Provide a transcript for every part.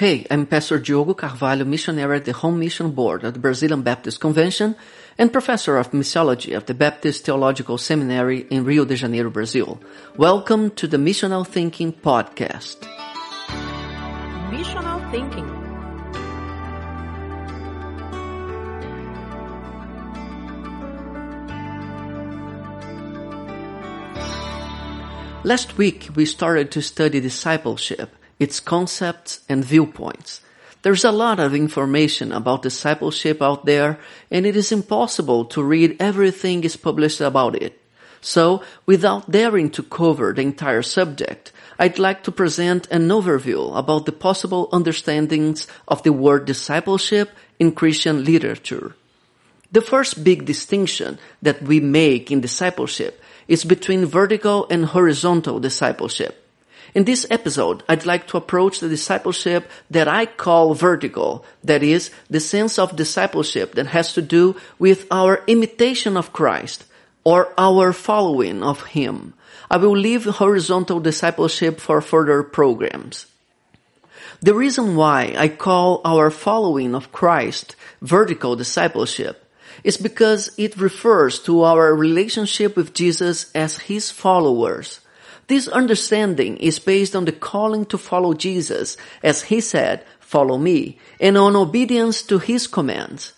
Hey, I'm Pastor Diogo Carvalho, missionary at the Home Mission Board of the Brazilian Baptist Convention and professor of missiology at the Baptist Theological Seminary in Rio de Janeiro, Brazil. Welcome to the Missional Thinking Podcast. Missional Thinking. Last week, we started to study discipleship its concepts and viewpoints. There's a lot of information about discipleship out there, and it is impossible to read everything is published about it. So, without daring to cover the entire subject, I'd like to present an overview about the possible understandings of the word discipleship in Christian literature. The first big distinction that we make in discipleship is between vertical and horizontal discipleship. In this episode, I'd like to approach the discipleship that I call vertical. That is, the sense of discipleship that has to do with our imitation of Christ or our following of Him. I will leave horizontal discipleship for further programs. The reason why I call our following of Christ vertical discipleship is because it refers to our relationship with Jesus as His followers. This understanding is based on the calling to follow Jesus, as he said, follow me, and on obedience to his commands.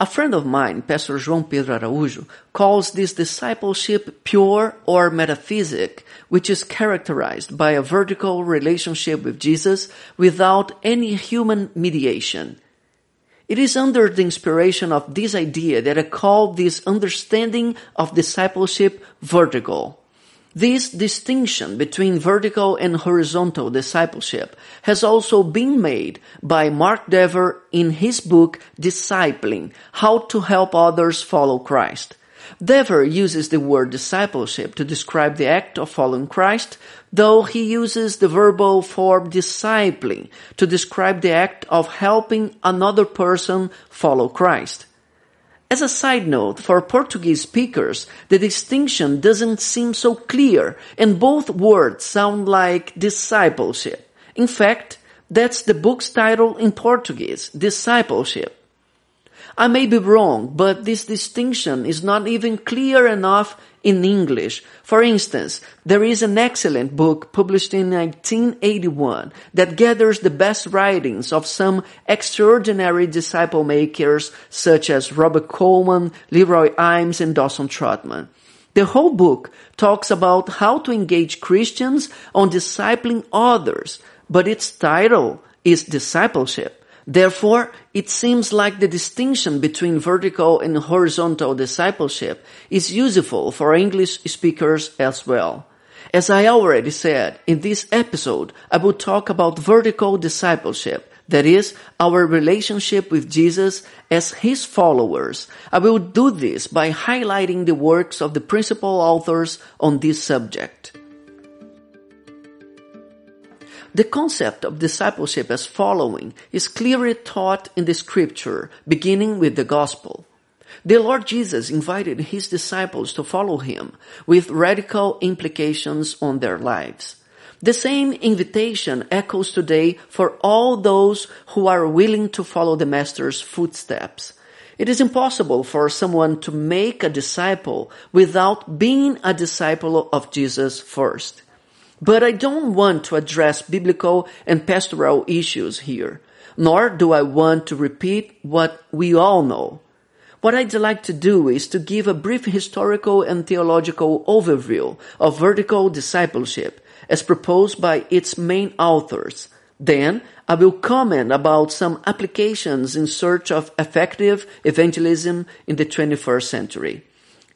A friend of mine, Pastor João Pedro Araújo, calls this discipleship pure or metaphysic, which is characterized by a vertical relationship with Jesus without any human mediation. It is under the inspiration of this idea that I call this understanding of discipleship vertical. This distinction between vertical and horizontal discipleship has also been made by Mark Dever in his book Discipling, How to Help Others Follow Christ. Dever uses the word discipleship to describe the act of following Christ, though he uses the verbal form discipling to describe the act of helping another person follow Christ. As a side note, for Portuguese speakers, the distinction doesn't seem so clear and both words sound like discipleship. In fact, that's the book's title in Portuguese, Discipleship. I may be wrong, but this distinction is not even clear enough in English. For instance, there is an excellent book published in 1981 that gathers the best writings of some extraordinary disciple makers such as Robert Coleman, Leroy Eims, and Dawson Trotman. The whole book talks about how to engage Christians on discipling others, but its title is Discipleship. Therefore, it seems like the distinction between vertical and horizontal discipleship is useful for English speakers as well. As I already said, in this episode, I will talk about vertical discipleship, that is, our relationship with Jesus as his followers. I will do this by highlighting the works of the principal authors on this subject. The concept of discipleship as following is clearly taught in the scripture, beginning with the gospel. The Lord Jesus invited his disciples to follow him with radical implications on their lives. The same invitation echoes today for all those who are willing to follow the Master's footsteps. It is impossible for someone to make a disciple without being a disciple of Jesus first. But I don't want to address biblical and pastoral issues here, nor do I want to repeat what we all know. What I'd like to do is to give a brief historical and theological overview of vertical discipleship as proposed by its main authors. Then I will comment about some applications in search of effective evangelism in the 21st century.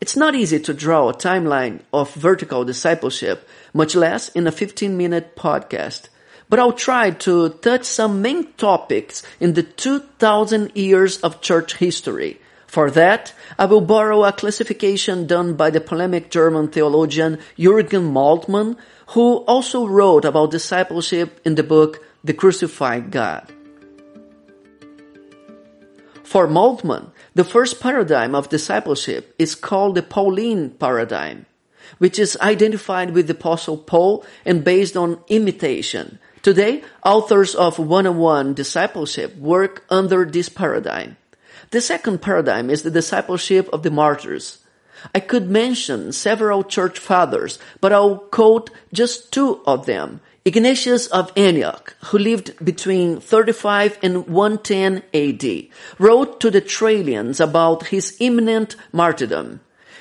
It's not easy to draw a timeline of vertical discipleship, much less in a 15 minute podcast. But I'll try to touch some main topics in the 2000 years of church history. For that, I will borrow a classification done by the polemic German theologian Jürgen Moltmann, who also wrote about discipleship in the book The Crucified God. For Moltmann, the first paradigm of discipleship is called the Pauline paradigm, which is identified with the apostle Paul and based on imitation, Today, authors of one-on-one discipleship work under this paradigm. The second paradigm is the discipleship of the martyrs. I could mention several church fathers, but I'll quote just two of them. Ignatius of Antioch, who lived between 35 and 110 AD, wrote to the Trallians about his imminent martyrdom.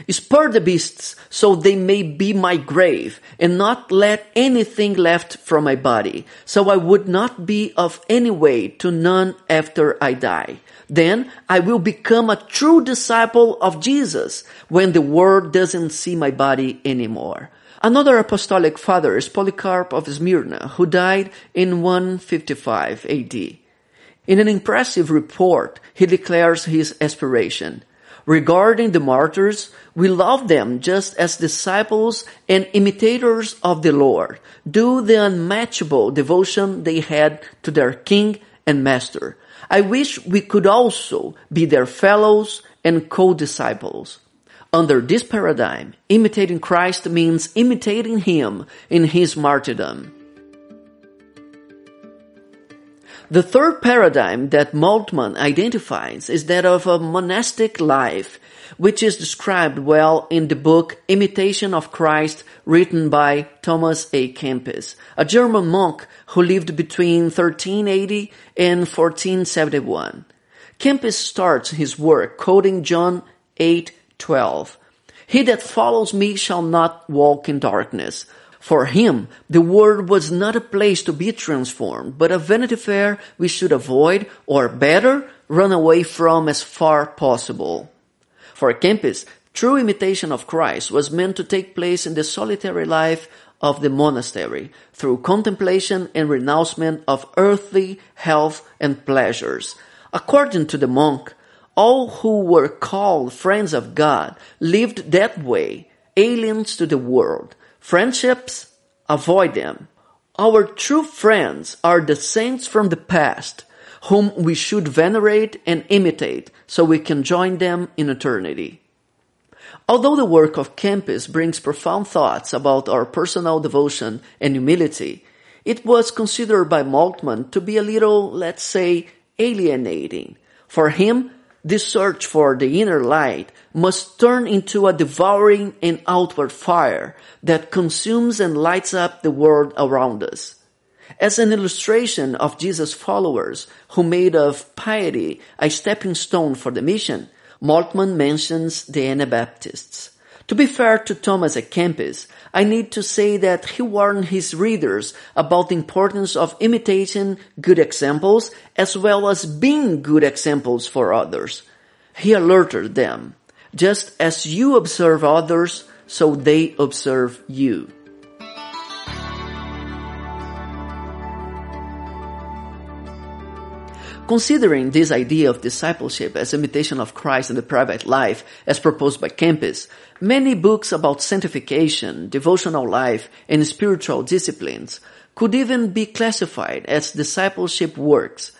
Spur the beasts so they may be my grave and not let anything left from my body, so I would not be of any weight to none after I die. Then I will become a true disciple of Jesus when the world doesn't see my body anymore. Another apostolic father is Polycarp of Smyrna, who died in 155 AD. In an impressive report, he declares his aspiration. Regarding the martyrs, we love them just as disciples and imitators of the Lord do the unmatchable devotion they had to their King and Master. I wish we could also be their fellows and co-disciples. Under this paradigm, imitating Christ means imitating Him in His martyrdom. The third paradigm that Moltmann identifies is that of a monastic life, which is described well in the book Imitation of Christ written by Thomas à Kempis, a German monk who lived between 1380 and 1471. Kempis starts his work quoting John 8:12. He that follows me shall not walk in darkness, for him, the world was not a place to be transformed, but a vanity fair we should avoid, or better, run away from as far possible. For Kempis, true imitation of Christ was meant to take place in the solitary life of the monastery through contemplation and renouncement of earthly health and pleasures. According to the monk, all who were called friends of God lived that way, aliens to the world, Friendships, avoid them. Our true friends are the saints from the past, whom we should venerate and imitate so we can join them in eternity. Although the work of Kempis brings profound thoughts about our personal devotion and humility, it was considered by Moltmann to be a little, let's say, alienating. For him, this search for the inner light must turn into a devouring and outward fire that consumes and lights up the world around us. As an illustration of Jesus' followers who made of piety a stepping stone for the mission, Moltmann mentions the Anabaptists. To be fair to Thomas à Kempis, I need to say that he warned his readers about the importance of imitating good examples as well as being good examples for others. He alerted them, just as you observe others, so they observe you. Considering this idea of discipleship as imitation of Christ in the private life, as proposed by Kempis, many books about sanctification, devotional life, and spiritual disciplines could even be classified as discipleship works.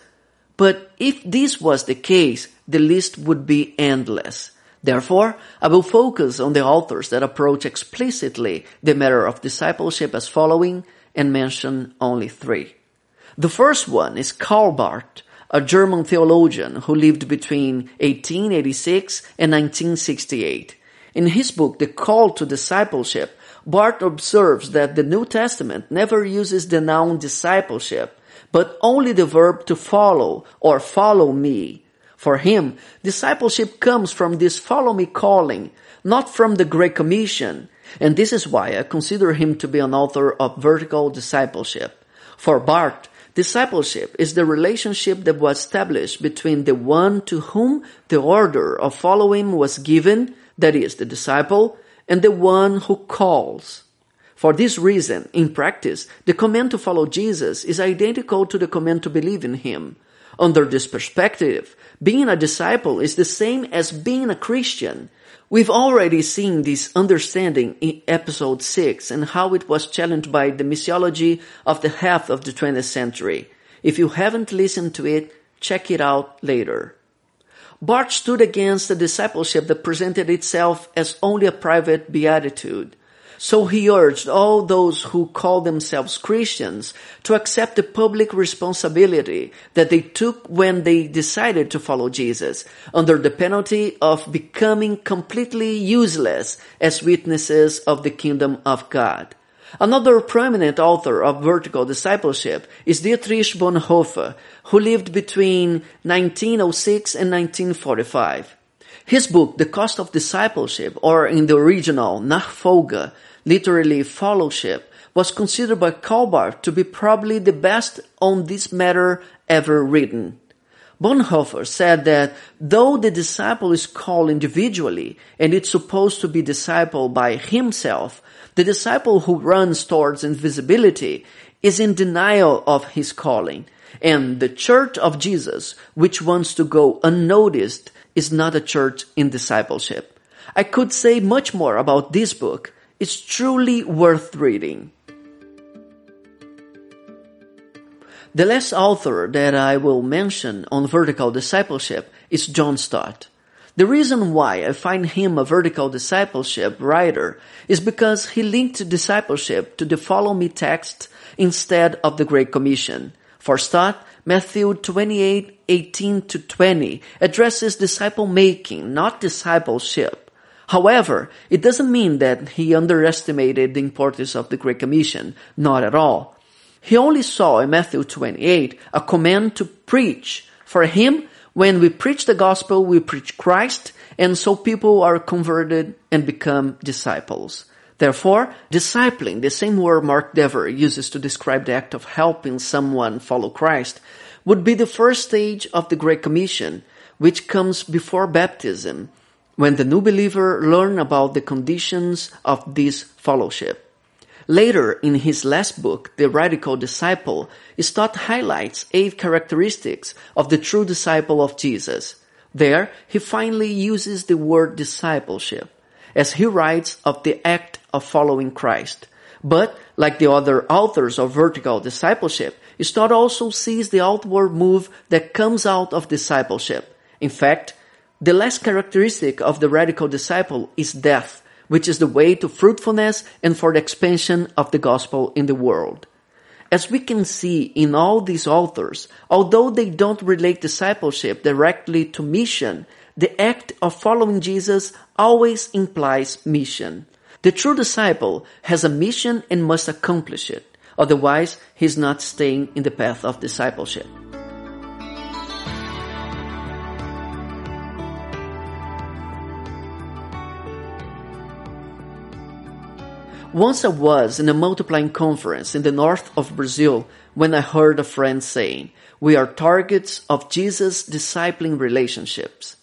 But if this was the case, the list would be endless. Therefore, I will focus on the authors that approach explicitly the matter of discipleship as following and mention only three. The first one is Karl Barth, a German theologian who lived between 1886 and 1968. In his book, The Call to Discipleship, Barth observes that the New Testament never uses the noun discipleship, but only the verb to follow or follow me. For him, discipleship comes from this follow me calling, not from the Great Commission, and this is why I consider him to be an author of vertical discipleship. For Barth, Discipleship is the relationship that was established between the one to whom the order of following was given, that is, the disciple, and the one who calls. For this reason, in practice, the command to follow Jesus is identical to the command to believe in Him. Under this perspective, being a disciple is the same as being a Christian, We've already seen this understanding in episode 6 and how it was challenged by the missiology of the half of the 20th century. If you haven't listened to it, check it out later. Barth stood against a discipleship that presented itself as only a private beatitude. So he urged all those who call themselves Christians to accept the public responsibility that they took when they decided to follow Jesus, under the penalty of becoming completely useless as witnesses of the kingdom of God. Another prominent author of vertical discipleship is Dietrich Bonhoeffer, who lived between 1906 and 1945. His book, The Cost of Discipleship, or in the original, Nachfolge, literally fellowship, was considered by Kaulbach to be probably the best on this matter ever written. Bonhoeffer said that though the disciple is called individually and it's supposed to be discipled by himself, the disciple who runs towards invisibility is in denial of his calling. And the church of Jesus, which wants to go unnoticed, is not a church in discipleship. I could say much more about this book. It's truly worth reading. The last author that I will mention on vertical discipleship is John Stott. The reason why I find him a vertical discipleship writer is because he linked discipleship to the follow me text instead of the Great Commission. For Stott, Matthew 28, 18 to 20 addresses disciple making, not discipleship. However, it doesn't mean that he underestimated the importance of the Great Commission. Not at all. He only saw in Matthew 28 a command to preach. For him, when we preach the gospel, we preach Christ, and so people are converted and become disciples. Therefore, discipling, the same word Mark Dever uses to describe the act of helping someone follow Christ, would be the first stage of the Great Commission, which comes before baptism, when the new believer learn about the conditions of this fellowship. Later, in his last book, The Radical Disciple, Stott highlights eight characteristics of the true disciple of Jesus. There, he finally uses the word discipleship, as he writes of the act of following Christ. But, like the other authors of vertical discipleship, Stott also sees the outward move that comes out of discipleship. In fact, the last characteristic of the radical disciple is death which is the way to fruitfulness and for the expansion of the gospel in the world. As we can see in all these authors, although they don't relate discipleship directly to mission, the act of following Jesus always implies mission. The true disciple has a mission and must accomplish it. Otherwise, he's not staying in the path of discipleship. Once I was in a multiplying conference in the north of Brazil when I heard a friend saying, we are targets of Jesus' discipling relationships.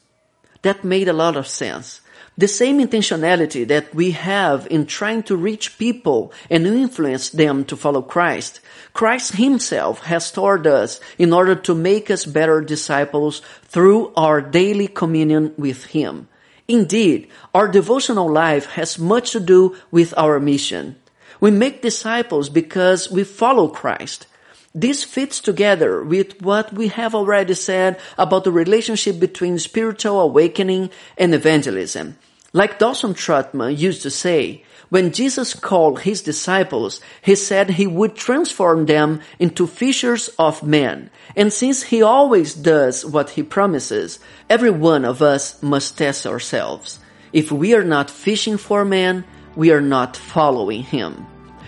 That made a lot of sense. The same intentionality that we have in trying to reach people and influence them to follow Christ, Christ himself has taught us in order to make us better disciples through our daily communion with him. Indeed, our devotional life has much to do with our mission. We make disciples because we follow Christ. This fits together with what we have already said about the relationship between spiritual awakening and evangelism. Like Dawson Trotman used to say, when Jesus called his disciples, he said he would transform them into fishers of men. And since he always does what he promises, every one of us must test ourselves. If we are not fishing for men, we are not following him.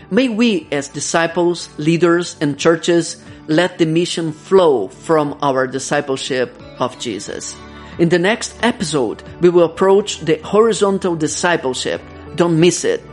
May we as disciples, leaders, and churches let the mission flow from our discipleship of Jesus. In the next episode, we will approach the horizontal discipleship. Don't miss it.